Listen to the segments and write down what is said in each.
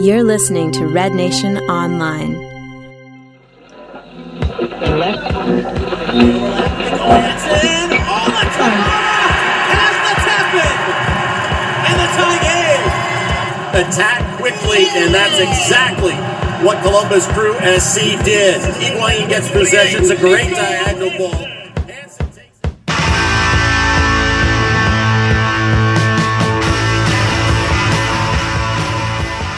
You're listening to Red Nation Online. Attack quickly, and that's exactly what Columbus Crew SC did. Higuain gets possession. It's a great diagonal ball.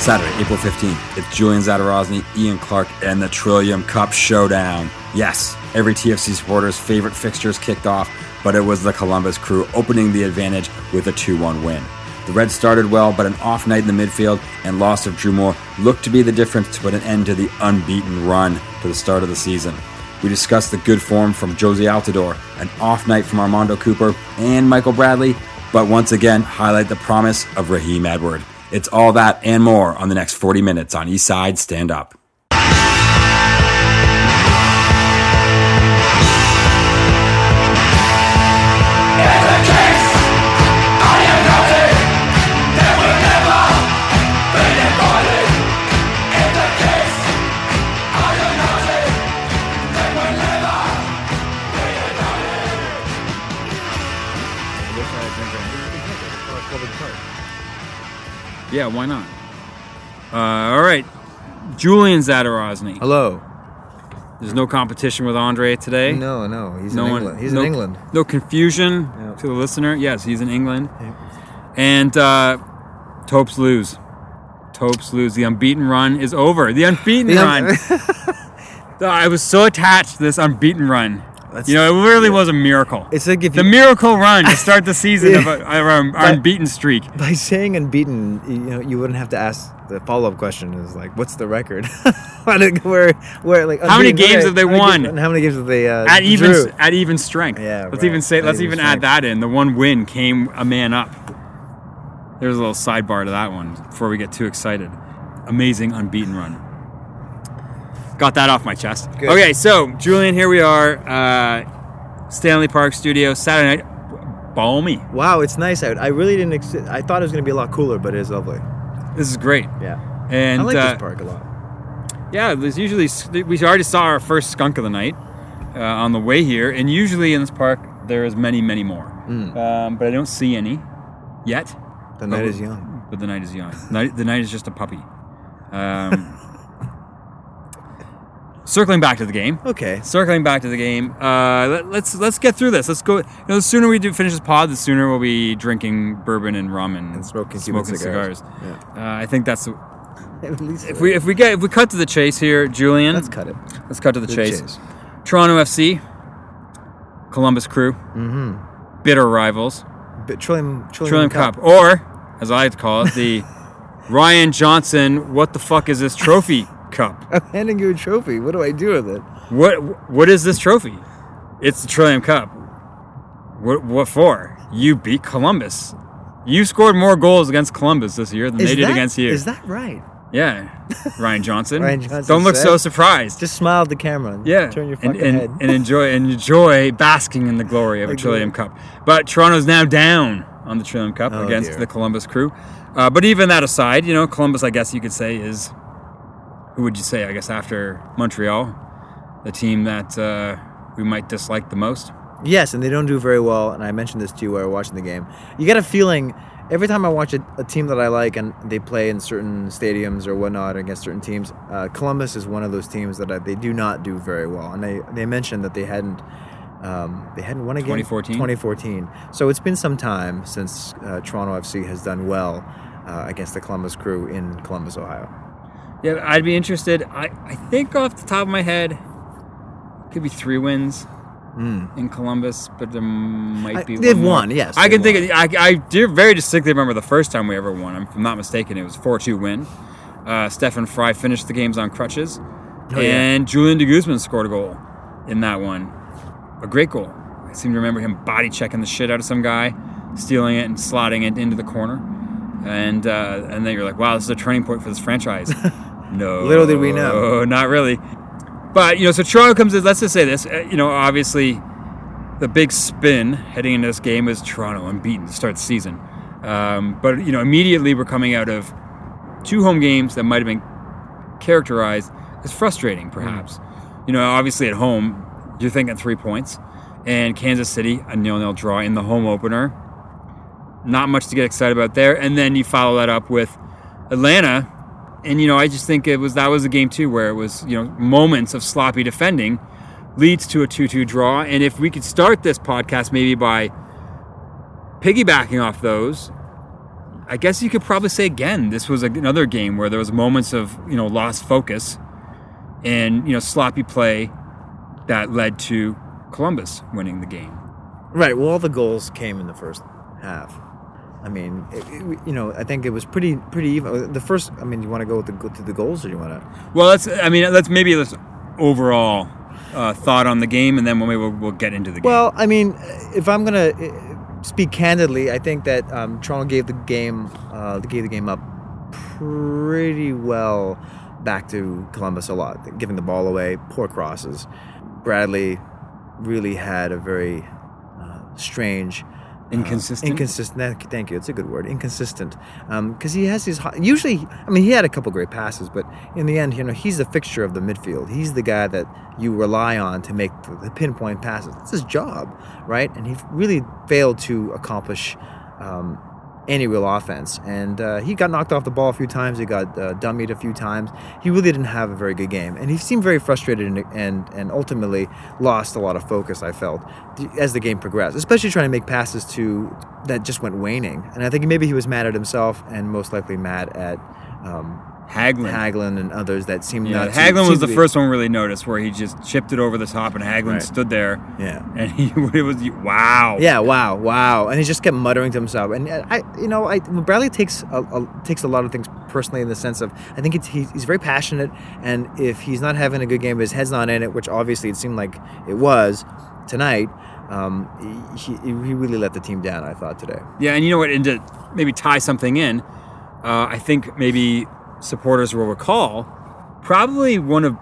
Saturday, April 15th, it's Julian Zadarozny, Ian Clark, and the Trillium Cup Showdown. Yes, every TFC supporter's favorite fixtures kicked off, but it was the Columbus crew opening the advantage with a 2 1 win. The Reds started well, but an off night in the midfield and loss of Drew Moore looked to be the difference to put an end to the unbeaten run to the start of the season. We discussed the good form from Jozy Altidore, an off night from Armando Cooper and Michael Bradley, but once again highlight the promise of Raheem Edward. It's all that and more on the next 40 minutes on Eastside Stand Up. Yeah, why not? Uh, all right, Julian Zadarozny. Hello. There's no competition with Andre today. No, no, he's No in one- England. He's no, in England. No confusion Yeah. to the listener. Yes, he's in England. And uh, Topes lose. Topes lose. The unbeaten run is over. The unbeaten The run. un- I was so attached to this unbeaten run. That's- you know, it really was a miracle. It's like if the you, miracle run to start the season of, a, our, unbeaten streak. by saying unbeaten, you know, you wouldn't have to ask the follow-up question is like, what's the record? Where, where, like, How many games have they how won? games- and how many games have they uh, at even drew? at even strength. Yeah, let's right. even say At let's even even add that in. The one win came a man up. There's a little sidebar to that one before we get too excited. Amazing unbeaten run. Got that off my chest. Good. Okay, so Julian, here we are, uh, Stanley Park Studio, Saturday night. Balmy. Wow, it's nice out. I really didn't. Ex- I thought it was going to be a lot cooler, but it is lovely. This is great. Yeah, And I like uh, this park a lot. Yeah, there's usually we already saw our first skunk of the night uh, on the way here, and usually in this park there is many, many more. Um, but I don't see any yet. The night is young. But the night is young. Night, the night is just a puppy. Um, circling back to the game. Okay. Circling back to the game. Uh, let, let's let's get through this. Let's go. You know, the sooner we do finish this pod, the sooner we'll be drinking bourbon and rum and, And smoking smoking cigars. cigars. Uh, I think that's At least if we if we get if we cut to the chase here, Julian. let's cut it. Let's cut to the The chase. chase. Toronto FC, Columbus Crew, mm-hmm. bitter rivals, But Trillium, Trillium, Trillium Cup. or as I like to call it, the Ryan Johnson. What the fuck is this trophy cup? I'm handing you a trophy. What do I do with it? What what is this trophy? It's the Trillium Cup. What what for? You beat Columbus. You scored more goals against Columbus this year than they did that, against you. Is that right? yeah, Ryan Johnson. Ryan Johnson Don't look said- so surprised. Just smile at the camera. And Yeah, Turn your fucking and, head. and enjoy and enjoy basking in the glory of a Trillium Cup. But Toronto's now down on the Trillium Cup Oh, against dear. the Columbus Crew. Uh, but even that aside, you know, Columbus, I guess you could say, is who would you say? I guess after Montreal, the team that uh, we might dislike the most. Yes, and they don't do very well. And I mentioned this to you while we were watching the game. You get a feeling every time I watch a, a team that I like and they play in certain stadiums or whatnot against certain teams. Uh, Columbus is one of those teams that I, they do not do very well. And they they mentioned that they hadn't. Um, they hadn't won a game 2014? 2014. So it's been some time since uh, Toronto FC has done well uh, against the Columbus Crew in Columbus, Ohio. Yeah, I'd be interested. I, I think off the top of my head, could be three wins in Columbus, but there might. I- be. they've one won, yes, I can think. Of, I I do very distinctly remember the first time we ever won. If I'm not mistaken, it was four two win. Uh, Stefan Frei finished the games on crutches, Oh, yeah. and Julian de Guzman scored a goal in that one. A great goal. I seem to remember him body checking the shit out of some guy, stealing it and slotting it into the corner. And uh, and then you're like, wow, this is a turning point for this franchise. no, Little did we know. Oh, not really. But you know, so Toronto comes in. Let's just say this. uh, You know, obviously, the big spin heading into this game is Toronto unbeaten to start the season. Um, but you know, immediately we're coming out of two home games that might have been characterized as frustrating, perhaps. You know, obviously at home, you're thinking three points, and Kansas City, a nil-nil draw in the home opener. Not much to get excited about there, and then you follow that up with Atlanta, and you know, I just think it was that was a game too where it was you know moments of sloppy defending leads to a 2-2 draw, and if we could start this podcast maybe by piggybacking off those I guess you could probably say again, this was another game where there was moments of you know lost focus and you know sloppy play that led to Columbus winning the game. Right. Well, all the goals came in the first half. I mean, it, it- you know, I think it was pretty pretty even. The first, I mean, you want to go with the to the goals, or you want to? Well, let's. I mean, let's maybe let's overall uh, thought on the game, and then maybe we'll, we'll get into the game. Well, I mean, if I'm gonna uh, speak candidly, I think that um, Toronto gave the game uh, gave the game up pretty well back to Columbus a lot, giving the ball away, poor crosses. Bradley really had a very uh, strange. Uh, Inconsistent? inconsistent. Thank you. It's a good word. Inconsistent, because he has these. Usually, I mean, he had a couple great passes, but in the end, you know, he's the fixture of the midfield. He's the guy that you rely on to make the, the pinpoint passes. That's his job, right? And he really failed to accomplish um, any real offense. And uh, he got knocked off the ball a few times. He got uh, dummied a few times. He really didn't have a very good game, and he seemed very frustrated and and, and ultimately lost a lot of focus. I felt as the game progressed, especially trying to make passes to that just went waning. And I think maybe he was mad at himself, and most likely mad at. Um, Hagglund. Hagglund and others that seemed yeah, not to- Hagglund was the be- first one really noticed where he just chipped it over the top, and Hagglund Right. stood there, Yeah. and he it was wow. Yeah, wow, wow, and he just kept muttering to himself. And I, you know, I Bradley takes a, a, takes a lot of things personally in the sense of I think it's, he's, he's very passionate, and if he's not having a good game, his head's not in it, which obviously it seemed like it was tonight. Um, he, he really let the team down. I thought today. Yeah, and you know what? And to maybe tie something in, uh, I think maybe supporters will recall probably one of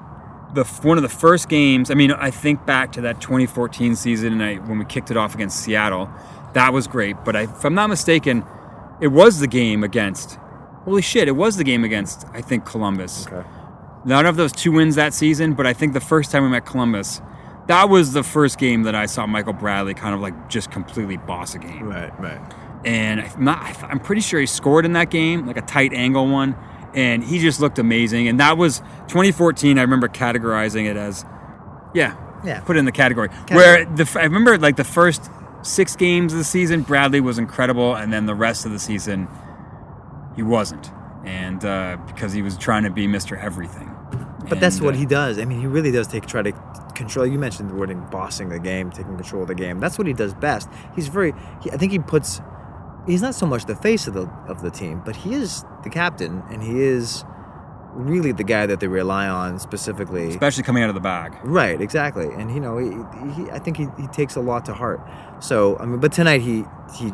the one of the first games. I mean, I think back to that 2014 season, and I, when we kicked it off against Seattle, that was great. But I, if I'm not mistaken, it was the game against. Holy shit! It was the game against I think Columbus. Okay. None of those two wins that season, but I think the first time we met Columbus, that was the first game that I saw Michael Bradley kind of like just completely boss a game Right, right. and I'm not. I'm pretty sure he scored in that game, like a tight angle one, and he just looked amazing. And that was 2014. I remember categorizing it as, yeah, Yeah. put it in the category. Category. Where the I remember like the first six games of the season, Bradley was incredible, and then the rest of the season, he wasn't, and uh, because he was trying to be Mr. Everything. But that's what uh, he does. I mean, he really does take try to control. You mentioned the word bossing the game, taking control of the game. That's what he does best. He's very. He, I think he puts. He's not so much the face of the of the team, but he is the captain, and he is really the guy that they rely on specifically. especially coming out of the bag. Right, exactly, and you know, he, he I think he, he takes a lot to heart. So I mean, but tonight he he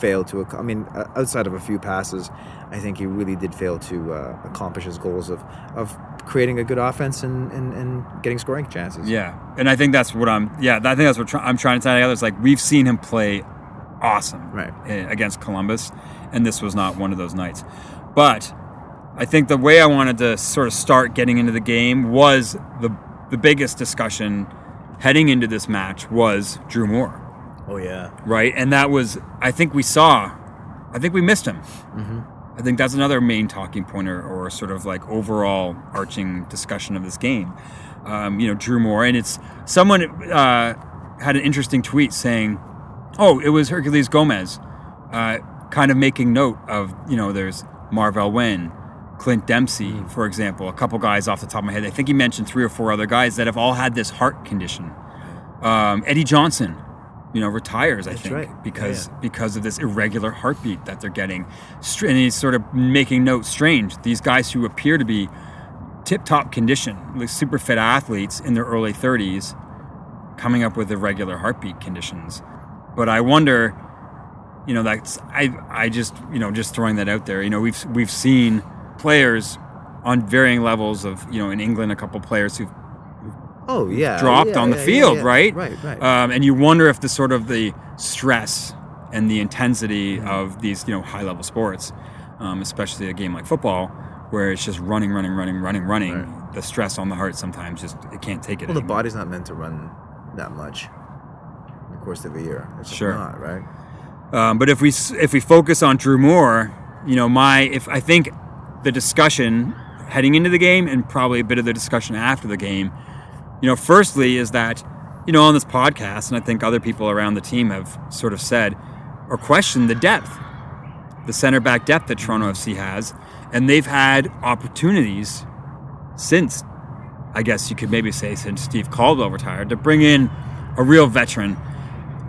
failed to. I mean, outside of a few passes, I think he really did fail to uh, accomplish his goals of of creating a good offense and, and, and getting scoring chances. Yeah, and I think that's what I'm. Yeah, I think that's what try, I'm trying to tie together. It's like we've seen him play awesome Right. eh, against Columbus, and this was not one of those nights. But I think the way I wanted to sort of start getting into the game was the the biggest discussion heading into this match was Drew Moore, Oh yeah. right? And that was I think we saw, I think we missed him. Mm-hmm. I think that's another main talking point or, or sort of like overall arching discussion of this game. Um, you know, Drew Moore, and it's someone uh, had an interesting tweet saying, "Oh, it was Herculez Gomez," uh, kind of making note of you know, there's Marvell Wynne, Clint Dempsey, for example, a couple guys off the top of my head. I think he mentioned three or four other guys that have all had this heart condition. Um, Eddie Johnson, you know, retires. I think right. Because yeah. because of this irregular heartbeat that they're getting. And he's sort of making note strange. These guys who appear to be tip top condition, like super fit athletes in their early 30s, coming up with irregular heartbeat conditions. But I wonder, you know, that's I I just you know just throwing that out there. You know, we've we've seen players on varying levels of you know in England a couple players who've Oh yeah. dropped Yeah, on the yeah, yeah, field, yeah. right? Right, right. Um, and you wonder if the sort of the stress and the intensity Mm-hmm. of these, you know, high level sports um, especially a game like football, where it's just running, running, running, running, running. The stress on the heart sometimes just it can't take it. Well, the body's not meant to run that much the course of a year. It's Sure. not, right? Um, but if we if we focus on Drew Moore, you know, my if I think the discussion heading into the game and probably a bit of the discussion after the game, you know, firstly is that you know on this podcast, and I think other people around the team have sort of said or questioned the depth, the center back depth that Toronto FC has, and they've had opportunities since, I guess you could maybe say since Steve Caldwell retired, to bring in a real veteran.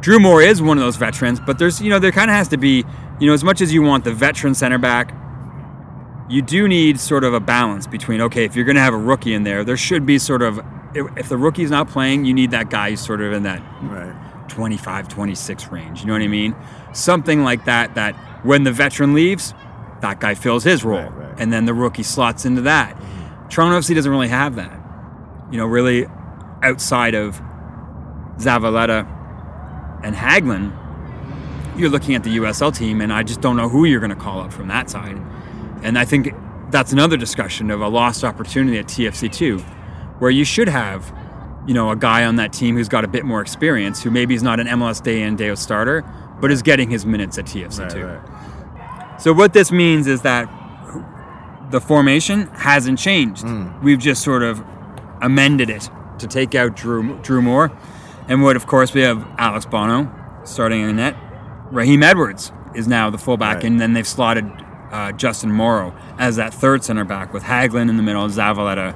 Drew Moore is one of those veterans, but there's, you know, there kind of has to be, you know, as much as you want the veteran center back, you do need sort of a balance between, okay, if you're going to have a rookie in there, there should be sort of, if, the rookie's not playing, you need that guy who's sort of in that Right. 25, 26 range. You know what I mean? Something like that, that when the veteran leaves, that guy fills his role. Right, right. And then the rookie slots into that. Toronto FC doesn't really have that. You know, really outside of Zavaleta and Hagglund, you're looking at the USL team, and I just don't know who you're going to call up from that side. And I think that's another discussion of a lost opportunity at TFC2, where you should have, you know, a guy on that team who's got a bit more experience, who maybe is not an MLS day in, day out starter, but is getting his minutes at TFC2. Right, right. So what this means is that the formation hasn't changed. Hmm. We've just sort of amended it to take out Drew Drew Moore, and what of course we have Alex Bono starting in net. Raheem Edwards is now the fullback, Right. and then they've slotted uh, Justin Morrow as that third center back with Hagglund in the middle, Zavaleta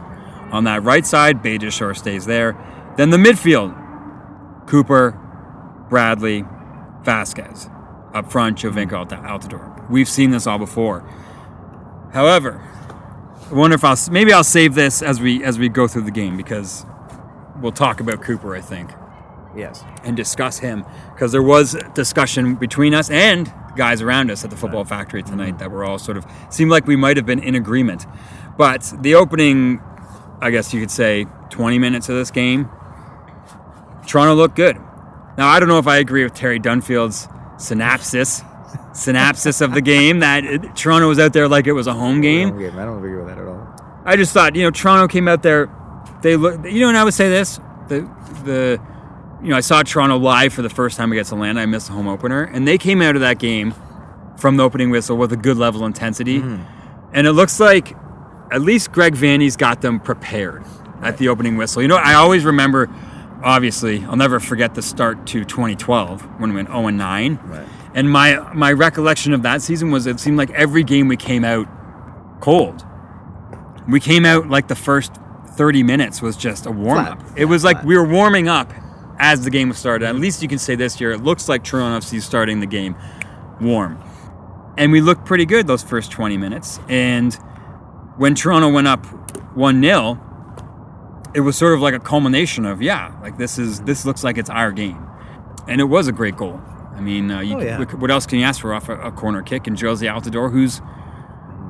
on that right side. Beitashour stays there. Then the midfield: Cooper, Bradley, Vázquez. Up front, Giovinco Alt- Altidore. We've seen this all before. However, I wonder if I'll maybe I'll save this as we as we go through the game because we'll talk about Cooper, I think, Yes. and discuss him because there was discussion between us and guys around us at the football factory tonight that were all sort of seemed like we might have been in agreement. But the opening, I guess you could say, 20 minutes of this game, Toronto looked good. Now I don't know if I agree with Terry Dunfield's synopsis, synopsis of the game that it, Toronto was out there like it was a home game. Home game. I don't agree with that at all. I just thought, you know, Toronto came out there. They look, you know, and I would say this: the the, you know, I saw Toronto live for the first time against Atlanta. I missed the home opener, and they came out of that game from the opening whistle with a good level of intensity, mm-hmm. and it looks like at least Greg Vanney's got them prepared at the opening whistle. You know, I always remember. Obviously, I'll never forget the start to 2012 when we went 0 and 9. Right. And my my recollection of that season was it seemed like every game we came out cold. We came out like the first 30 minutes was just a warm up. It was like we were warming up as the game was started. At least you can say this year, it looks like Toronto FC is starting the game warm. And we looked pretty good those first 20 minutes. And when Toronto went up 1 0, it was sort of like a culmination of, yeah, like this is this looks like it's our game. And it was a great goal. I mean, uh, you, Oh, yeah. what else can you ask for off a, a corner kick? And Jozy Altidore, who's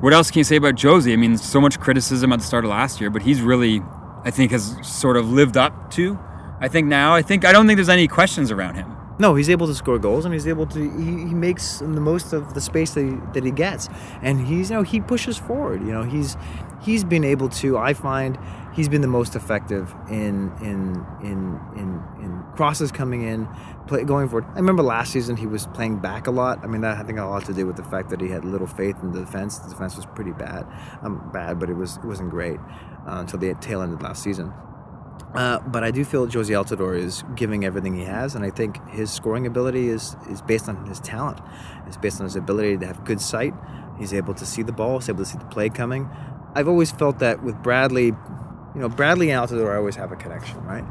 what else can you say about Jozy? I mean, so much criticism at the start of last year, but he's really, I think, has sort of lived up to. I think now, I think I don't think there's any questions around him. No, he's able to score goals, and he's able to. He, he makes the most of the space that he, that he gets, and he's you know he pushes forward. You know he's he's been able to. I find he's been the most effective in in in in, in crosses coming in, play, going forward. I remember last season he was playing back a lot. I mean that I think had a lot to do with the fact that he had little faith in the defense. The defense was pretty bad, um, bad, but it was it wasn't great uh, until the tail end of last season. Uh, but I do feel Jozy Altidore is giving everything he has, and I think his scoring ability is is based on his talent. It's based on his ability to have good sight. He's able to see the ball. He's able to see the play coming. I've always felt that with Bradley, you know, Bradley and Altidore always have a connection, right?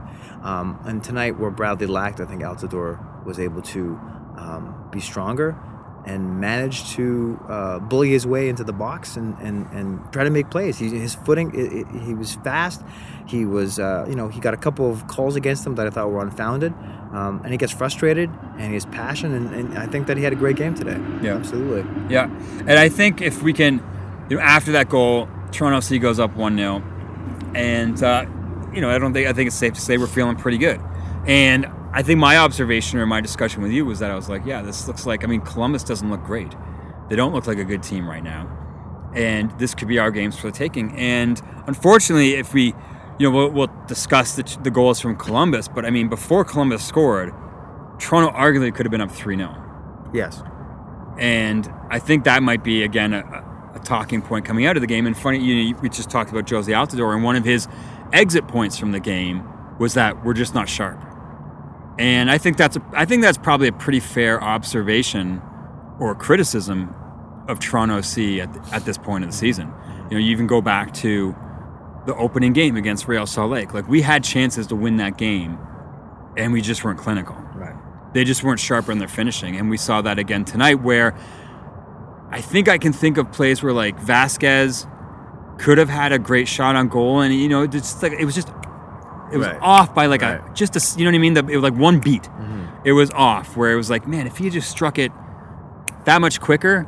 Um, and tonight, where Bradley lacked, I think Altidore was able to um, be stronger and managed to uh, bully his way into the box and, and, and try to make plays. He, his footing, it, it, he was fast. He was, uh, you know, he got a couple of calls against him that I thought were unfounded. Um, and he gets frustrated and he has passion. And, and I think that he had a great game today. Yeah. Absolutely. Yeah, and I think if we can, you know, after that goal, Toronto FC goes up one 0 and uh, you know, I don't think I think it's safe to say we're feeling pretty good. And I think my observation or my discussion with you was that I was like, yeah, this looks like. I mean, Columbus doesn't look great. They don't look like a good team right now, and this could be our games for the taking. And unfortunately, if we, you know, we'll, we'll discuss the, the goals from Columbus, but I mean, before Columbus scored, Toronto arguably could have been up three 0 Yes. and I think that might be again a, a talking point coming out of the game. And funny, you know, we just talked about Jozy Altidore, and one of his exit points from the game was that we're just not sharp. And I think that's a, I think that's probably a pretty fair observation or criticism of Toronto FC at, at this point of the season. You know, you even go back to the opening game against Real Salt Lake. Like we had chances to win that game, and we just weren't clinical Right. they just weren't sharper in their finishing. And we saw that again tonight where I think I can think of plays where like Vázquez could have had a great shot on goal and you know, it's just like it was just it was Right. off by like a just a you know what I mean? The, it was like one beat. It was off where it was like, man, if he had just struck it that much quicker,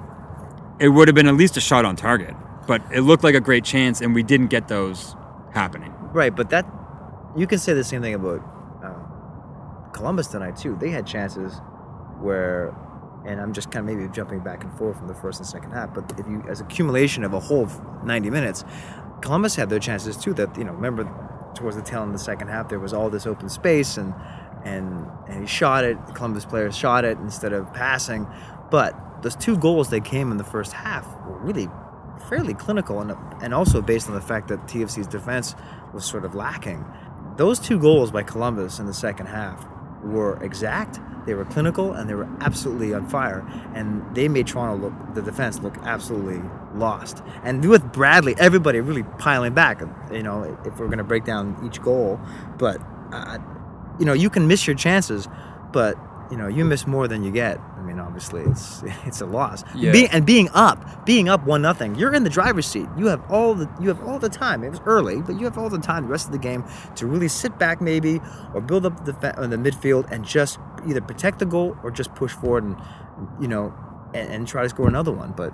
it would have been at least a shot on target. But it looked like a great chance and we didn't get those happening. Right, but that you can say the same thing about uh, Columbus tonight too. They had chances where, and I'm just kind of maybe jumping back and forth from the first and second half. But if you, as accumulation of a whole 90 minutes, Columbus had their chances too. That you know, remember towards the tail end of the second half, there was all this open space and and and he shot it. The Columbus players shot it instead of passing, but those two goals they came in the first half were really fairly clinical and, and also based on the fact that TFC's defense was sort of lacking. Those two goals by Columbus in the second half were exact, they were clinical, and they were absolutely on fire. And they made Toronto look, the defense look absolutely lost. And with Bradley, everybody really piling back, you know, if we're going to break down each goal. But, uh, you know, you can miss your chances, but you know, you miss more than you get. I mean, obviously, it's it's a loss. Yeah. Being, and being up, being up one nothing, you're in the driver's seat. You have all the you have all the time. It was early, but you have all the time the rest of the game to really sit back maybe or build up the the midfield and just either protect the goal or just push forward and you know and, and try to score another one. But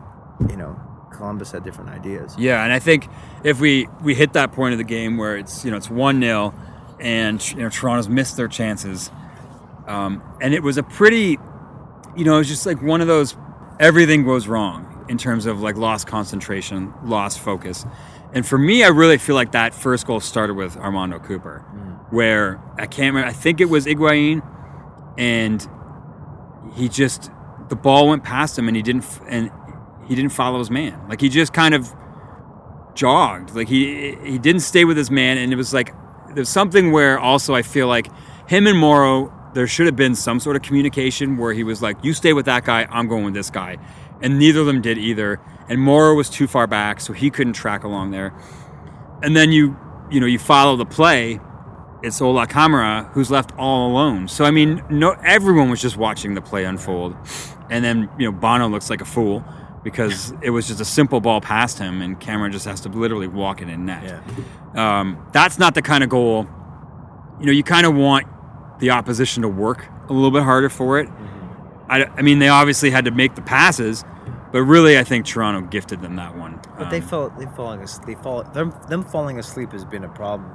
you know, Columbus had different ideas. Yeah, and I think if we we hit that point of the game where it's you know it's one 0 and you know Toronto's missed their chances, um, and it was a pretty, you know, it was just like one of those everything goes wrong in terms of like lost concentration, lost focus, and for me, I really feel like that first goal started with Armando Cooper, where I can't remember. I think it was Higuain, and he just the ball went past him and he didn't and he didn't follow his man. Like he just kind of jogged. Like he he didn't stay with his man, and it was like there's something where also I feel like him and Morrow there should have been some sort of communication where he was like, "You stay with that guy, I'm going with this guy," and neither of them did either. And Morrow was too far back, so he couldn't track along there. And then you you know you follow the play. It's Ola Kamara who's left all alone. So I mean, no, everyone was just watching the play unfold, and then you know Bono looks like a fool because it was just a simple ball past him, and Kamara just has to literally walk it in net. Um, that's not the kind of goal. You know, you kind of want the opposition to work a little bit harder for it. I, I mean, they obviously had to make the passes, but really, I think Toronto gifted them that one. But they Um, fell. They falling. as- They fall. Them, them falling asleep has been a problem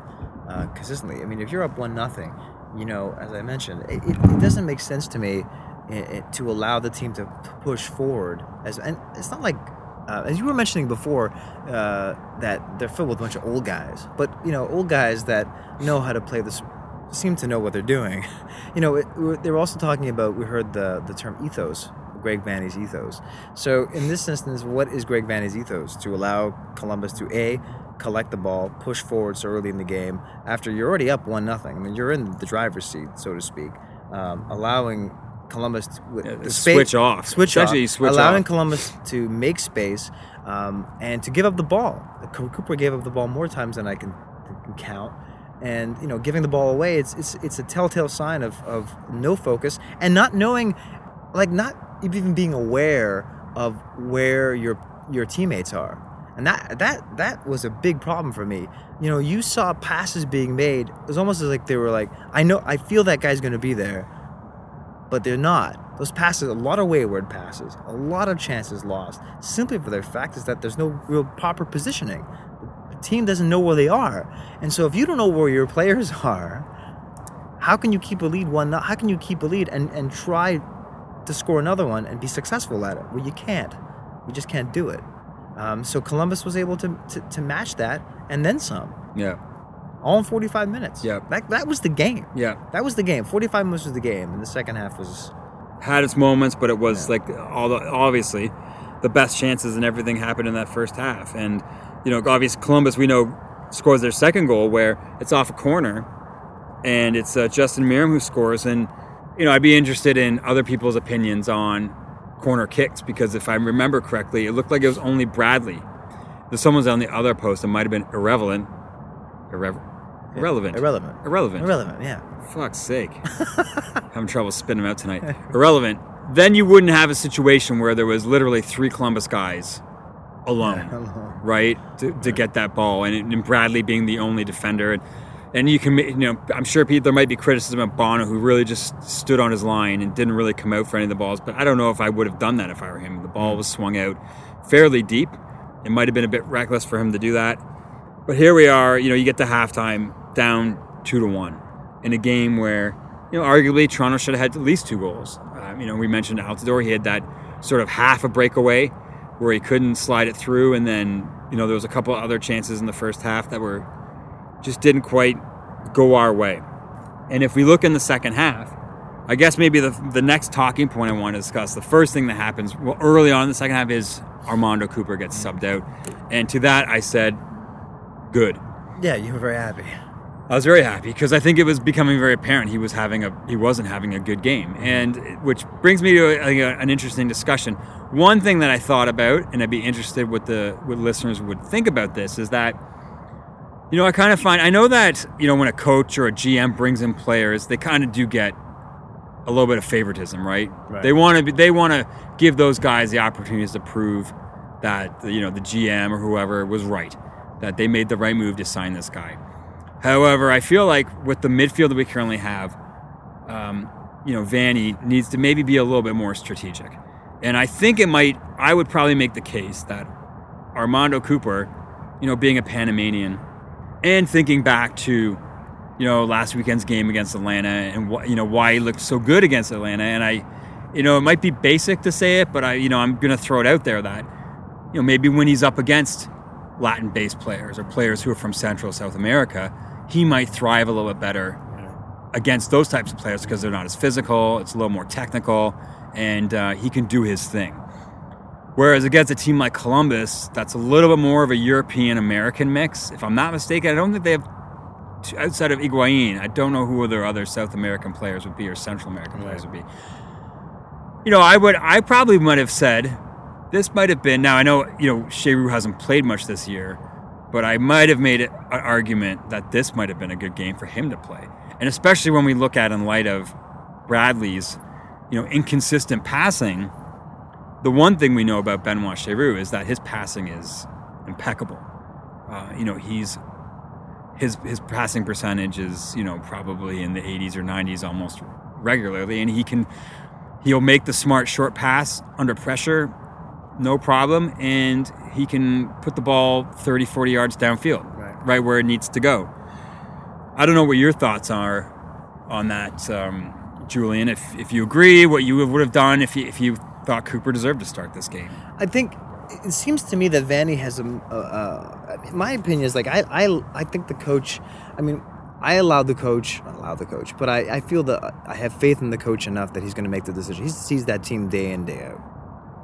uh, consistently. I mean, if you're up one nothing, you know, as I mentioned, it, it, it doesn't make sense to me i i to allow the team to push forward. As and it's not like. Uh, as you were mentioning before, uh, that they're filled with a bunch of old guys, but you know, old guys that know how to play this, seem to know what they're doing. You know, it, they were also talking about. We heard the the term ethos, Greg Vanney's ethos. So in this instance, what is Greg Vanney's ethos? To allow Columbus to a collect the ball, push forward so early in the game after you're already up one nothing. I mean, you're in the driver's seat, so to speak, um, allowing Columbus to, Yeah, the switch off. switch off, Essentially, you switch allowing off. Columbus to make space um, and to give up the ball. Cooper gave up the ball more times than I can count. And you know, giving the ball away, it's it's, it's a telltale sign of, of no focus and not knowing, like not even being aware of where your your teammates are. And that that that was a big problem for me. You know, you saw passes being made. It was almost as like they were like, I know, I feel that guy's going to be there, but they're not. Those passes, a lot of wayward passes, a lot of chances lost, simply for the fact is that there's no real proper positioning. Team doesn't know where they are, and so if you don't know where your players are, how can you keep a lead one? How can you keep a lead and and try to score another one and be successful at it? Well, you can't. You just can't do it. Um, so Columbus was able to, to to match that and then some, Yeah. all in 45 minutes. Yeah. that that was the game. Yeah. That was the game. 45 minutes was the game, and the second half was had its moments, but it was Yeah. like all the, obviously the best chances and everything happened in that first half. And you know, obviously Columbus we know scores their second goal where it's off a corner, and it's uh, Justin Meram who scores. And you know, I'd be interested in other people's opinions on corner kicks because if I remember correctly, it looked like it was only Bradley. There's someone's on the other post It might have been irrelevant. Irrever- irrelevant. irrelevant. Irrelevant. Irrelevant. Yeah. Fuck's sake. Having trouble spinning them out tonight. Irrelevant. Then you wouldn't have a situation where there was literally three Columbus guys alone, right, to, to get that ball, and, and Bradley being the only defender. And, and you can, you know, I'm sure there might be criticism of Bono, who really just stood on his line and didn't really come out for any of the balls. But I don't know if I would have done that if I were him. The ball was swung out fairly deep. It might have been a bit reckless for him to do that. But here we are, you know, you get to halftime down two to one in a game where, you know, arguably Toronto should have had at least two goals. Um, you know, we mentioned Altidore, he had that sort of half a breakaway where he couldn't slide it through, and then, you know, there was a couple other chances in the first half that were just didn't quite go our way. And if we look in the second half, I guess maybe the, the next talking point I want to discuss, the first thing that happens well, early on in the second half is Armando Cooper gets subbed out. And to that, I said, good. Yeah, you were very happy. I was very happy because I think it was becoming very apparent he was having a he wasn't having a good game, and which brings me to uh, a, a- an interesting discussion. One thing that I thought about, and I'd be interested what the what listeners would think about this, is that you know I kind of find I know that you know when a coach or a GM brings in players, they kind of do get a little bit of favoritism, right? Right. They want to they want to give those guys the opportunities to prove that you know the GM or whoever was right, that they made the right move to sign this guy. However, I feel like with the midfield that we currently have, um, you know, Vanney needs to maybe be a little bit more strategic. And I think it might, I would probably make the case that Armando Cooper, you know, being a Panamanian and thinking back to, you know, last weekend's game against Atlanta and what, you know, why he looked so good against Atlanta. And I, you know, it might be basic to say it, but I, you know, I'm going to throw it out there that, you know, maybe when he's up against Latin based players or players who are from Central South America, he might thrive a little bit better against those types of players because they're not as physical, it's a little more technical, and uh, he can do his thing. Whereas against a team like Columbus, that's a little bit more of a European American mix. If I'm not mistaken, I don't think they have, outside of Higuain, I don't know who their other South American players would be or Central American players would be. You know, I would, I probably might have said this might have been. Now I know you know Cheyrou hasn't played much this year, but I might have made an argument that this might have been a good game for him to play, and especially when we look at in light of Bradley's, you know, inconsistent passing. The one thing we know about Benoit Cheyrou is that his passing is impeccable. Uh, you know, he's his his passing percentage is you know probably in the 80s or 90s almost regularly, and he can he'll make the smart short pass under pressure, no problem, and he can put the ball 30, 40 yards downfield, Right. right where it needs to go. I don't know what your thoughts are on that, um, Julian. If if you agree, what you would have done if you, if you thought Cooper deserved to start this game. I think it seems to me that Vanney has a. Uh, uh, my opinion is like I, I I think the coach. I mean, I allow the coach, not allow the coach, but I, I feel that I have faith in the coach enough that he's going to make the decision. He sees that team day in day out,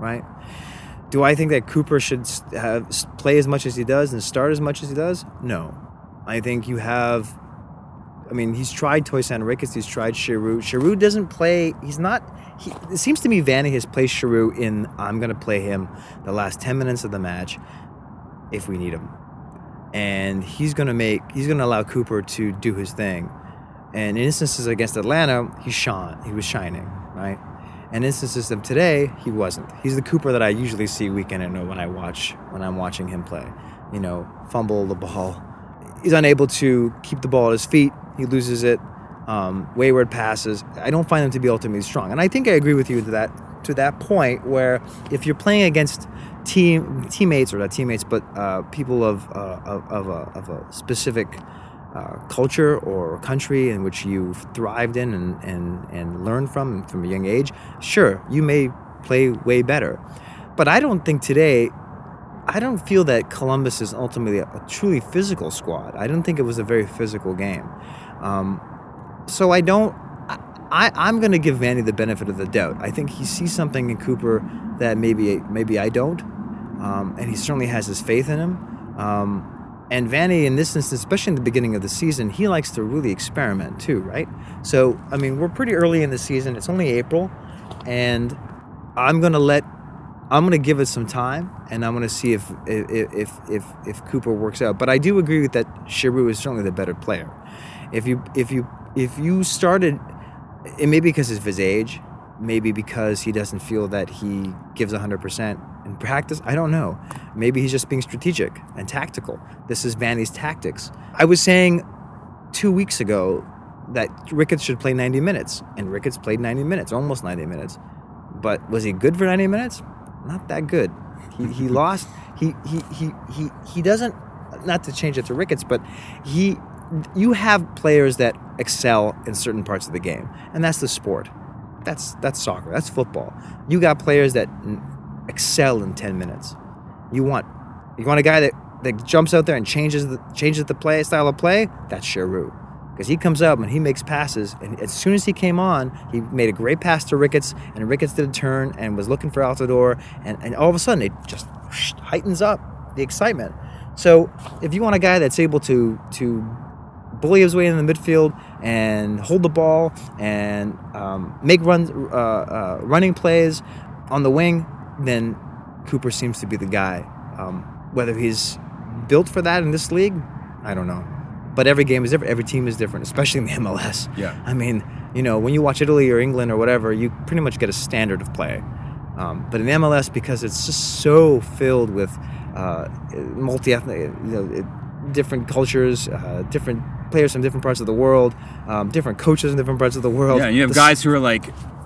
right? Do I think that Cooper should have play as much as he does and start as much as he does? No, I think you have. I mean, he's tried Tosaint Ricketts, he's tried Cheyrou. Cheyrou doesn't play. He's not. He, it seems to me Vanney has placed Cheyrou in. I'm going to play him the last ten minutes of the match, if we need him, and he's going to make. He's going to allow Cooper to do his thing. And in instances against Atlanta, he shone. He was shining, right? And instances of today, he wasn't. He's the Cooper that I usually see week in and when I watch when I'm watching him play. You know, fumble the ball. He's unable to keep the ball at his feet. He loses it. Um, wayward passes. I don't find him to be ultimately strong. And I think I agree with you to that to that point where if you're playing against team teammates or not teammates, but uh, people of uh, of, of, a, of a specific uh, culture or country in which you've thrived in and, and, and learned from from a young age, sure, you may play way better. but I don't think today. I don't feel that Columbus is ultimately a, a truly physical squad. I don't think it was a very physical game. Um, so I don't. I, I'm going to give Vanney the benefit of the doubt. I think he sees something in Cooper that maybe maybe I don't, um, and he certainly has his faith in him. Um, and Vanney, in this instance, especially in the beginning of the season, he likes to really experiment too, right? So, I mean, we're pretty early in the season. It's only April, and I'm going to let I'm to give it some time, and I'm to see if if, if if if Cooper works out. But I do agree with that. Cheyrou is certainly the better player. If you if you if you started, it may be because of his age, maybe because he doesn't feel that he gives 100 percent in practice. I don't know. Maybe he's just being strategic and tactical. This is Vanney's tactics. I was saying two weeks ago that Ricketts should play 90 minutes, and Ricketts played 90 minutes, almost 90 minutes. But was he good for 90 minutes? Not that good. He, he lost. He, he he he he doesn't. Not to change it to Ricketts, but he. You have players that excel in certain parts of the game, and that's the sport. That's that's soccer. That's football. You got players that excel in 10 minutes. You want you want a guy that, that jumps out there and changes the changes the play style of play. That's Cheyrou because he comes up and he makes passes. And as soon as he came on, he made a great pass to Ricketts, and Ricketts did a turn and was looking for Altidore, and, and all of a sudden it just heightens up the excitement. So if you want a guy that's able to to bully his way in the midfield and hold the ball and um, make runs, uh, uh, running plays on the wing, then Cooper seems to be the guy. Um, whether he's built for that in this league, I don't know. But every game is different. Every team is different, especially in the MLS. Yeah. I mean, you know, when you watch Italy or England or whatever, you pretty much get a standard of play. Um, but in MLS, because it's just so filled with uh, multi-ethnic, you know, different cultures, uh, different players from different parts of the world, um, different coaches in different parts of the world. Yeah, you have The guys who are like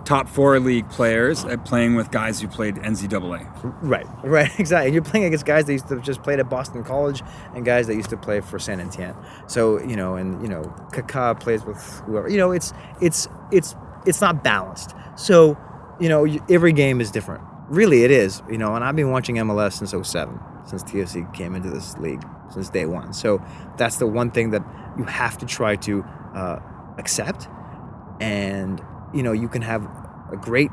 top four league players uh, playing with guys who played NCAA. Right, right, exactly. You're playing against guys that used to just played at Boston College and guys that used to play for San Etienne. So you know, and you know, Kaká plays with whoever. You know, it's it's it's it's not balanced. So you know, every game is different. Really, it is. You know, and I've been watching MLS since 07, since TFC came into this league, since day one. So that's the one thing that you have to try to uh, accept and you know you can have a great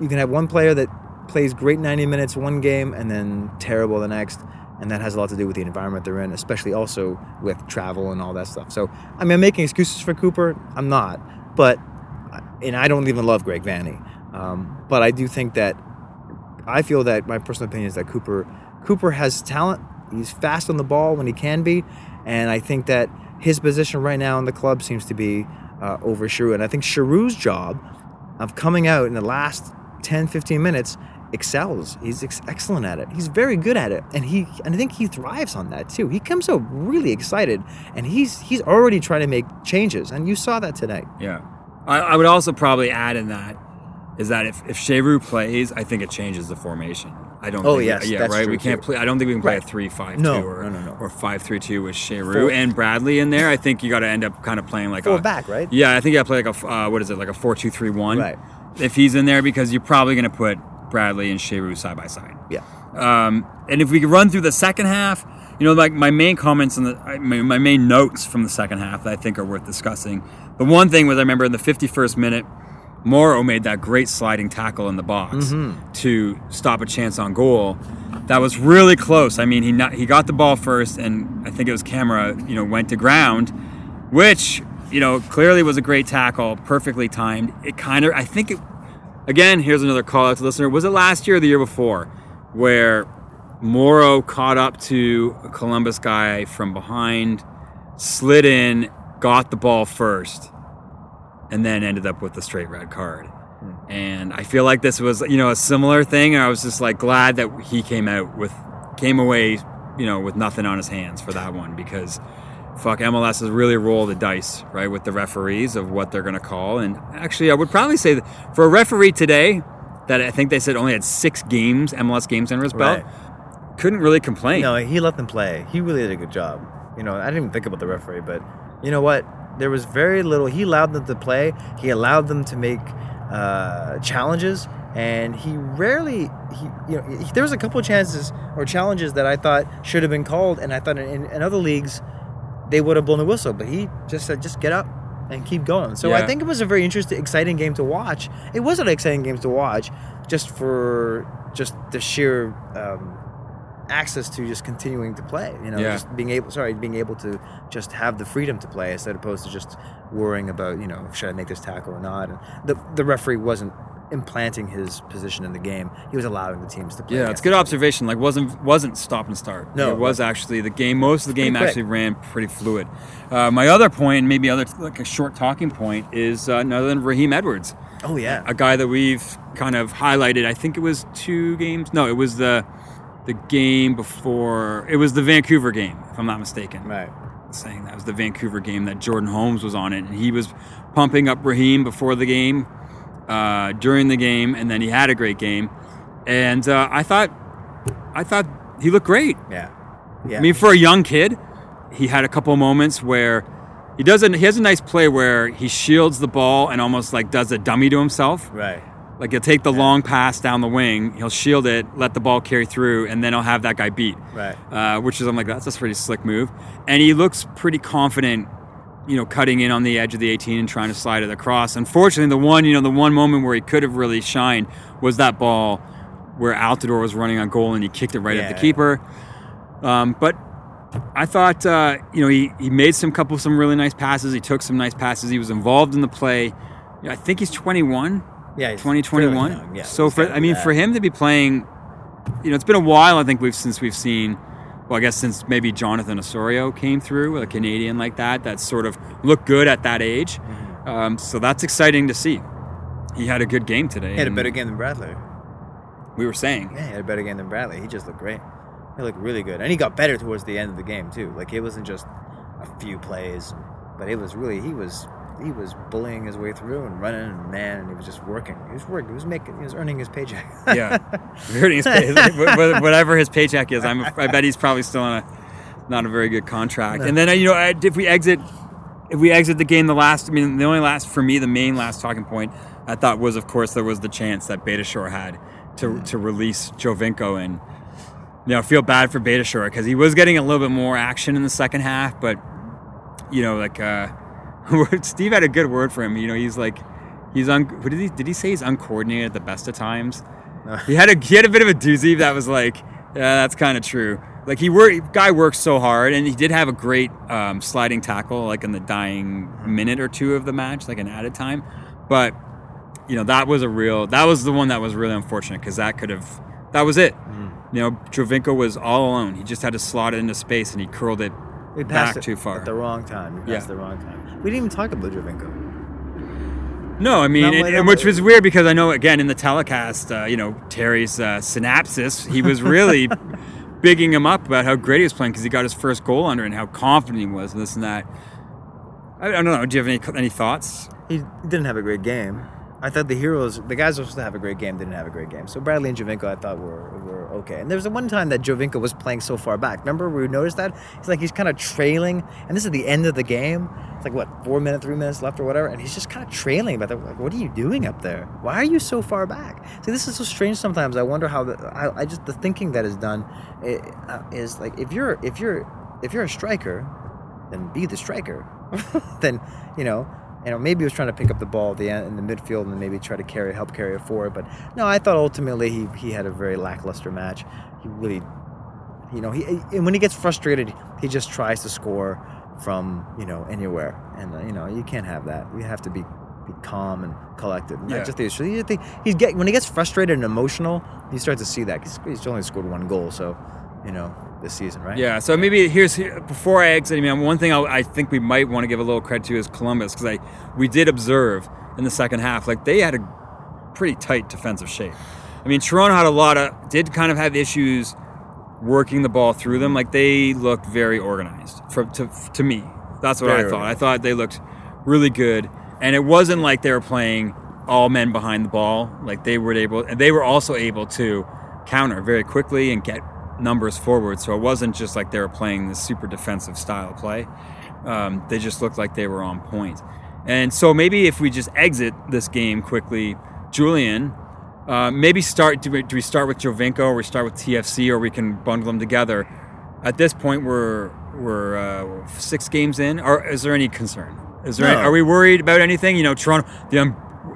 you can have one player that plays great 90 minutes one game and then terrible the next and that has a lot to do with the environment they're in especially also with travel and all that stuff. So i mean i'm making excuses for cooper. I'm not but and i don't even love greg vanney. Um, but i do think that i feel that my personal opinion is that cooper cooper has talent. He's fast on the ball when he can be and i think that his position right now in the club seems to be uh, over Cheyrou. And I think Cheyrou's job of coming out in the last 10, 15 minutes excels. He's ex- excellent at it. He's very good at it. And he and I think he thrives on that too. He comes out really excited and he's he's already trying to make changes. And you saw that tonight. Yeah. I, I would also probably add in that is that if, if Cheyrou plays, I think it changes the formation. I don't Oh, think, yes, yeah, that's right. We can't too. play. I don't think we can play Right. a three-five-two No, or no, no, no. or five-three-two with Four- and Bradley in there. I think you got to end up kind of playing like Four a back, right? Yeah, I think you got to play like a uh, what is it like a four-two-three-one. Right. If he's in there, because you're probably going to put Bradley and Cheyrou side by side. Yeah. Um, and if we could run through the second half, you know, like my main comments and the my, my main notes from the second half that I think are worth discussing. The one thing was I remember in the 51st minute, Morrow made that great sliding tackle in the box mm-hmm. to stop a chance on goal. That was really close. I mean, he not, he got the ball first, and I think it was Kamara. You know, went to ground, which you know clearly was a great tackle, perfectly timed. It kind of, I think it. Again, here's another call out to the listener. Was it last year or the year before, where Morrow caught up to a Columbus guy from behind, slid in, got the ball first, and then ended up with the straight red card. Hmm. And I feel like this was, you know, a similar thing. I was just like glad that he came out with, came away, you know, with nothing on his hands for that one because fuck, MLS has really rolled the dice, right, with the referees of what they're going to call. And actually, I would probably say that for a referee today, that I think they said only had six games, MLS games under his belt, couldn't really complain. No, he let them play. He really did a good job. You know, I didn't even think about the referee, but you know what? There was very little. He allowed them to play. He allowed them to make uh, challenges, and he rarely he you know he, there was a couple of chances or challenges that I thought should have been called, and I thought in, in other leagues they would have blown the whistle, but he just said just get up and keep going. So I think it was a very interesting, exciting game to watch. It was an exciting game to watch, just for just the sheer um, access to just continuing to play. You know, Yeah. just being able, sorry, being able to just have the freedom to play instead opposed to just worrying about, you know, should I make this tackle or not. And the the referee wasn't implanting his position in the game. He was allowing the teams to play. Yeah, it's good observation. Like wasn't wasn't stop and start. No, it was actually the game. Most of the game actually ran pretty fluid. Uh, my other point, maybe other like a short talking point, is uh, none other than Raheem Edwards, Oh yeah. a guy that we've kind of highlighted. I think it was two games. No, it was the the game before. It was the Vancouver game, if I'm not mistaken. right. saying that was the Vancouver game that Jordan Holmes was on it, and he was pumping up Raheem before the game, uh, during the game, and then he had a great game, and uh, I thought, I thought he looked great. Yeah. Yeah. I mean, for a young kid, he had a couple moments where he does a, he has a nice play where he shields the ball and almost like does a dummy to himself. right. Like he'll take the long pass down the wing, he'll shield it, let the ball carry through, and then he'll have that guy beat. Right. Uh, which is I'm like that's a pretty slick move, and he looks pretty confident, you know, cutting in on the edge of the 18 and trying to slide it across. Unfortunately, the one you know the one moment where he could have really shined was that ball where Altidore was running on goal and he kicked it right at the keeper. Um, but I thought uh, you know he, he made some couple some really nice passes. He took some nice passes. He was involved in the play. I think he's 21. Yeah. 2021. fairly Yeah. so for I mean that. for him to be playing, you know, it's been a while. I think we've since we've seen. Well, I guess since maybe Jonathan Osorio came through, a Canadian like that, that sort of looked good at that age. Mm-hmm. Um, so that's exciting to see. He had a good game today. He had a better game than Bradley. We were saying, Yeah, he had a better game than Bradley. He just looked great. He looked really good, and he got better towards the end of the game too. Like it wasn't just a few plays, but it was really he was he was bullying his way through and running and man, and he was just working. He was working. He was making. He was earning his paycheck. yeah, Hurting his pay- whatever his paycheck is, I'm, I bet he's probably still on a not a very good contract. And then uh, you know, I- if we exit, if we exit the game, the last, I mean, the only last for me, the main last talking point I thought was, of course, there was the chance that Beitashour had to to release Giovinco and. You know, I feel bad for Beitashour because he was getting a little bit more action in the second half, but you know, like uh, Steve had a good word for him. You know, he's like, he's un. What did he? Did he say he's uncoordinated at the best of times? he had a he had a bit of a doozy that was like, yeah, that's kind of true. Like he work guy works so hard, and he did have a great um, sliding tackle, like in the dying minute or two of the match, like an added time. But you know, that was a real. That was the one that was really unfortunate because that could have. That was it. You know, Giovinco was all alone. He just had to slot it into space, and he curled it We passed back it too far. at the wrong time. We passed Yeah. the wrong time. We didn't even talk about Giovinco. No, I mean, Not and, which was weird because I know again in the telecast, uh, you know, Terry's uh, synapsis, he was really bigging him up about how great he was playing because he got his first goal under and how confident he was, and this and that. I, I don't know. Do you have any any thoughts? He didn't have a great game. I thought the heroes, the guys were supposed to have a great game, didn't have a great game. So Bradley and Giovinco, I thought were were okay. And there was the one time that Giovinco was playing so far back. Remember we noticed that he's like he's kind of trailing, and this is the end of the game. It's like what four minutes, three minutes left or whatever, and he's just kind of trailing. But like, what are you doing up there? Why are you so far back? See, this is so strange. Sometimes I wonder how the I, I just the thinking that is done i- uh, is like if you're if you're if you're a striker, then be the striker. then you know you know, maybe he was trying to pick up the ball at the end in the midfield and maybe try to carry, help carry it forward. But no, I thought ultimately he, he had a very lackluster match. He really, you know, he and when he gets frustrated, he just tries to score from you know anywhere, and uh, you know you can't have that. You have to be be calm and collected. Not Yeah. just the issue. He's get when he gets frustrated and emotional, you start to see that. 'cause he's only scored one goal, so you know this season, right? Yeah. So maybe here's before I exit. I mean, one thing I, I think we might want to give a little credit to is Columbus because I we did observe in the second half like they had a pretty tight defensive shape. I mean, Toronto had a lot of did kind of have issues working the ball through them. Like they looked very organized. From to to me, that's what Very I thought. I thought they looked really good, and it wasn't like they were playing all men behind the ball. Like they were able, and they were also able to counter very quickly and get numbers forward. So it wasn't just like they were playing this super defensive style play. Um, they just looked like they were on point. And so maybe if we just exit this game quickly, Julian, Uh, maybe start. Do we, do we start with Giovinco or we start with TFC or we can bundle them together? At this point, we're we're uh, six games in. Or is there any concern? Is there? No. Any, are we worried about anything? You know, Toronto. The un,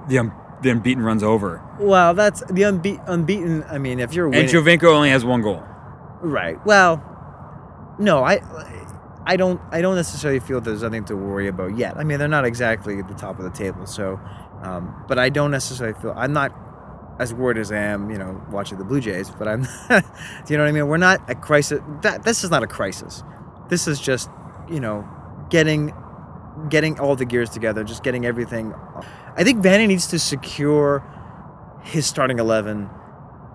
the un, the unbeaten runs over, Well, that's the unbe- unbeaten. I mean, if you're winning, and Giovinco only has one goal. Right? Well, no, I, I don't, I don't necessarily feel there's nothing to worry about yet. I mean, they're not exactly at the top of the table, so, um, but I don't necessarily feel I'm not as worried as I am, you know, watching the Blue Jays. But I'm, do you know what I mean? We're not a crisis. That this is not a crisis. This is just, you know, getting, getting all the gears together, just getting everything. I think Vanney needs to secure his starting 11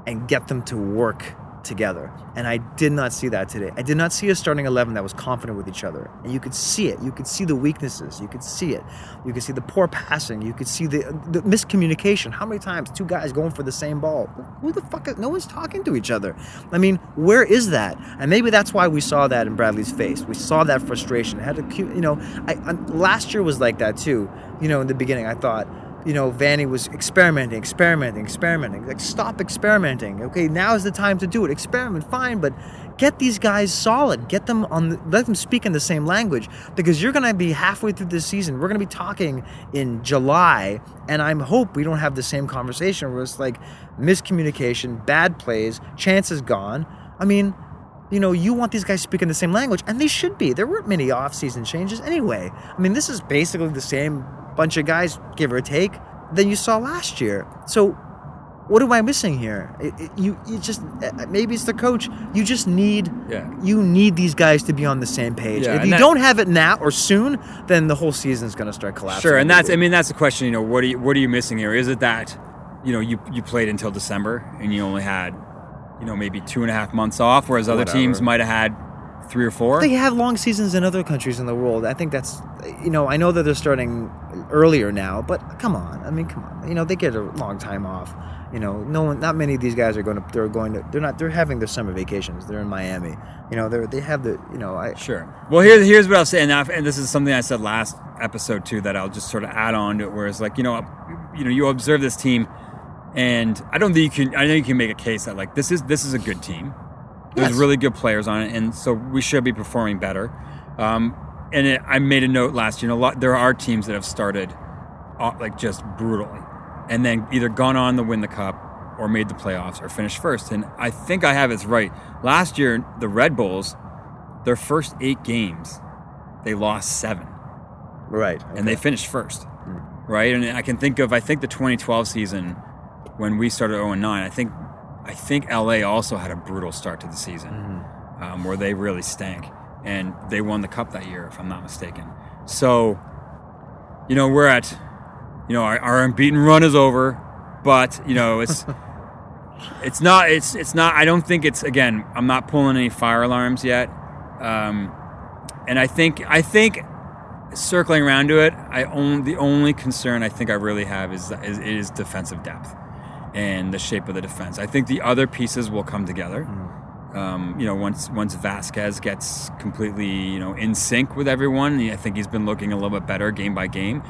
and get them to work together. And I did not see that today. I did not see a starting 11 that was confident with each other. And you could see it. You could see the weaknesses. You could see it. You could see the poor passing. You could see the, the miscommunication. How many times two guys going for the same ball? Who the fuck is, no one's talking to each other. I mean, where is that? And maybe that's why we saw that in Bradley's face. We saw that frustration. It had a you know, I, I, last year was like that too. You know, in the beginning, I thought, you know, Vanney was experimenting, experimenting, experimenting. Like, stop experimenting. Okay, now is the time to do it. Experiment, fine, but get these guys solid. Get them on. The, let them speak in the same language because you're gonna be halfway through this season. We're gonna be talking in July, and I'm hope we don't have the same conversation where it's like miscommunication, bad plays, chances gone. I mean. You know, you want these guys speaking the same language, and they should be. There weren't many off-season changes anyway. I mean, this is basically the same bunch of guys, give or take, than you saw last year. So, what am I missing here? It, it- you, you just uh, maybe it's the coach. You just need, Yeah. you need these guys to be on the same page. Yeah, if you that- don't have it now or soon, then the whole season's going to start collapsing. Sure, and that's I mean that's the question. You know, what are you what are you missing here? Is it that you know you you played until December and you only had you know maybe two and a half months off, whereas other teams might have had three or four. They have long seasons in other countries in the world. I think that's, you know, I know that they're starting earlier now, but come on. I mean, come on. You know, they get a long time off. You know, no one, not many of these guys are going to. They're going to. They're not. They're having their summer vacations. They're in Miami. You know, they're they have the. You know, I. Sure. Well, here's here's what I'll say, and, and this is something I said last episode too that I'll just sort of add on to it, where it's like you know, you know, you observe this team, and I don't think you can. I know you can make a case that like this is this is a good team. There's Yes. really good players on it, and so we should be performing better. Um, and it, I made a note last year. You know, a lot, there are teams that have started uh, like just brutally, and then either gone on to win the cup or made the playoffs or finished first. And I think I have it right. Last year, the Red Bulls, their first eight games, they lost seven, Right. and they finished first, right? And I can think of I think the 2012 season when we started 0 9. I think I think LA also had a brutal start to the season um, where they really stank, and they won the cup that year, if I'm not mistaken. So, you know, we're at, you know, our, our unbeaten run is over, but you know, it's. It's not. It's. It's not. I don't think it's. Again, I'm not pulling any fire alarms yet, um, and I think. I think circling around to it, I own the only concern I think I really have is is, is defensive depth and the shape of the defense. I think the other pieces will come together. Um, you know, once once Vázquez gets completely you know in sync with everyone, I think he's been looking a little bit better game by game.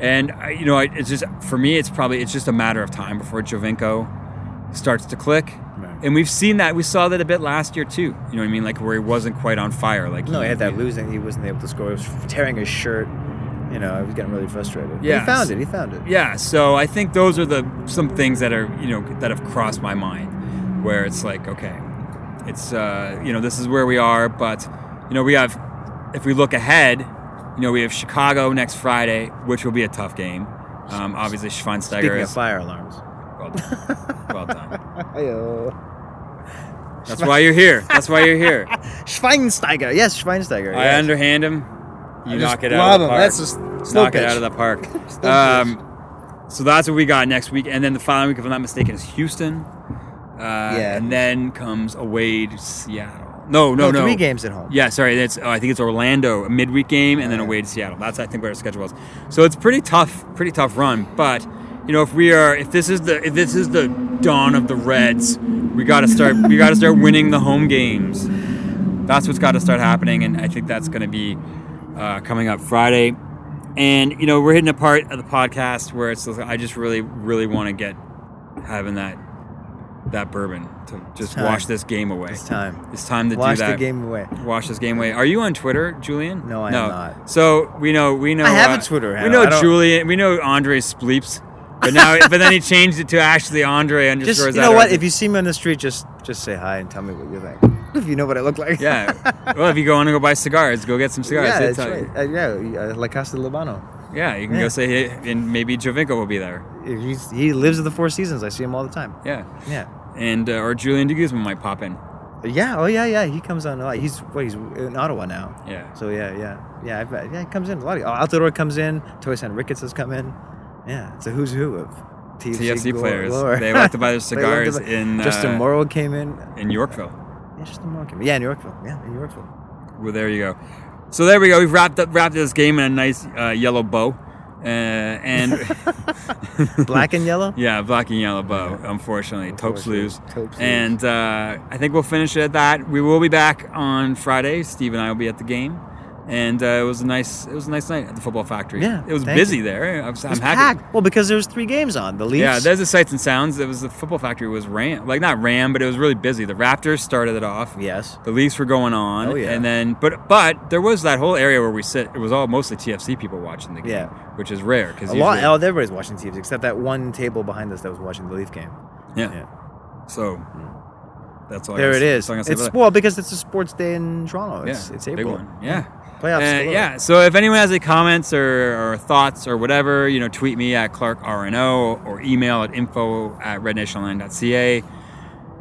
And I, you know, I, it's just for me, it's probably it's just a matter of time before Giovinco starts to click. And we've seen that. We saw that a bit last year too. You know what I mean? Like where he wasn't quite on fire. Like No, he had that losing. He wasn't able to score. He was tearing his shirt. You know, I was getting really frustrated. But Yeah. He found it. He found it. Yeah, so I think those are the some things that are you know that have crossed my mind, where it's like okay, it's uh, you know this is where we are, but you know we have if we look ahead, you know we have Chicago next Friday, which will be a tough game. Um, obviously, Schweinsteiger Speaking of is fire alarms. well done. well done. Ayo. That's why you're here. That's why you're here. Schweinsteiger. Yes, Schweinsteiger. I yes. underhand him. You I knock it out of the park. That's just slow knock it out of the park. Um, so that's what we got next week, and then the following week, if I'm not mistaken, is Houston. Uh, Yeah. And then comes away to Seattle. No, no, no. three games at home. Yeah, sorry. That's oh, I think it's Orlando, a midweek game, and then away to Seattle. That's I think where our schedule is. So it's pretty tough, pretty tough run. But you know, if we are, if this is the, if this is the dawn of the Reds, we got to start, we got to start winning the home games. That's what's got to start happening, and I think that's going to be uh, coming up Friday. And you know, we're hitting a part of the podcast where it's I just really, really want to get having that that bourbon to just wash this game away. It's time. It's time to Wash do that. the game away. Wash this game away. Are you on Twitter, Julian? No, I am not. So we know we know. I have a uh, Twitter We know Julian. We know Andre Spleeps. But now, but then he changed it to actually Andre Just underscore. you know what? If you see me on the street, just just say hi and tell me what you think. If you know what I look like. yeah. Well, if you go on to go buy cigars, go get some cigars. yeah, that's tell right. Uh, yeah, uh, La Casa del Habano. Yeah, you can Yeah. go say, hey, and maybe Giovinco will be there. He's, he lives at the Four Seasons. I see him all the time. Yeah. Yeah. And uh, or Julian de Guzman might pop in. Yeah. Oh yeah, yeah. He comes on a lot. He's what? He's in Ottawa now. Yeah. So yeah, yeah, yeah. I've, yeah, he comes in a lot. Of, oh, Altidore comes in. Tosaint Ricketts has come in. Yeah, it's a who's who of TFC, TFC players. They like to buy their They like to cigars buy- in, Justin uh, Morrow came in. in Yorkville. Yeah, Justin Morrow came in. Yeah, in Yorkville. Yeah, in Yorkville. Well, there you go. So there we go. We've wrapped up wrapped this game in a nice uh, yellow bow, uh, and Black and yellow. yeah, black and yellow bow. Unfortunately, Topes lose. Topes and uh, I think we'll finish it at that. We will be back on Friday. Steve and I will be at the game, and uh, it was a nice it was a nice night at the football factory. Yeah, it was busy you. there. I was, I'm happy. packed. Well, because there was three games on. The Leafs. Yeah, there's the sights and sounds. It was the football factory was ram, like not ram, but it was really busy. The Raptors started it off. Yes. The Leafs were going on. Oh, yeah. And then, but but there was that whole area where we sit. It was all mostly TFC people watching the game. Yeah. Which is rare because A lot. Oh, everybody's watching TFC except that one table behind us that was watching the Leaf game. yeah. Yeah. So that's all. There gotta it say- is. I It's well because it's a sports day in Toronto. It's, yeah, it's big April. one. Yeah. Playoffs. Uh, yeah. So if anyone has any comments or, or thoughts or whatever, you know, tweet me at Clark RNO or email at info at rednationline.ca.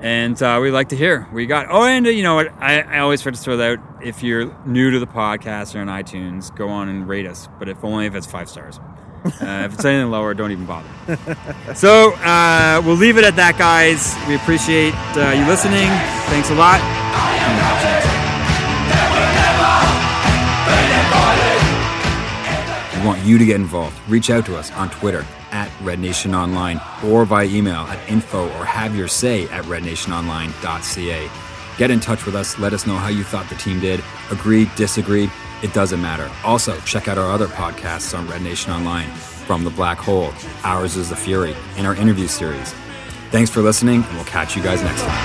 And uh, we'd like to hear what you got. Oh, and uh, you know what? I, I always try to throw that out. If you're new to the podcast or on iTunes, go on and rate us, but if only if it's five stars. Uh, if it's anything lower, don't even bother. so uh, we'll leave it at that, guys. We appreciate uh, you listening. Thanks a lot. We want you to get involved. Reach out to us on Twitter at Red Nation Online or via email at info or have your say at rednationonline.ca. Get in touch with us. Let us know how you thought the team did. Agree, disagreed, it doesn't matter. Also, check out our other podcasts on Red Nation Online From the Black Hole, Ours is the Fury, and our interview series. Thanks for listening, and we'll catch you guys next time.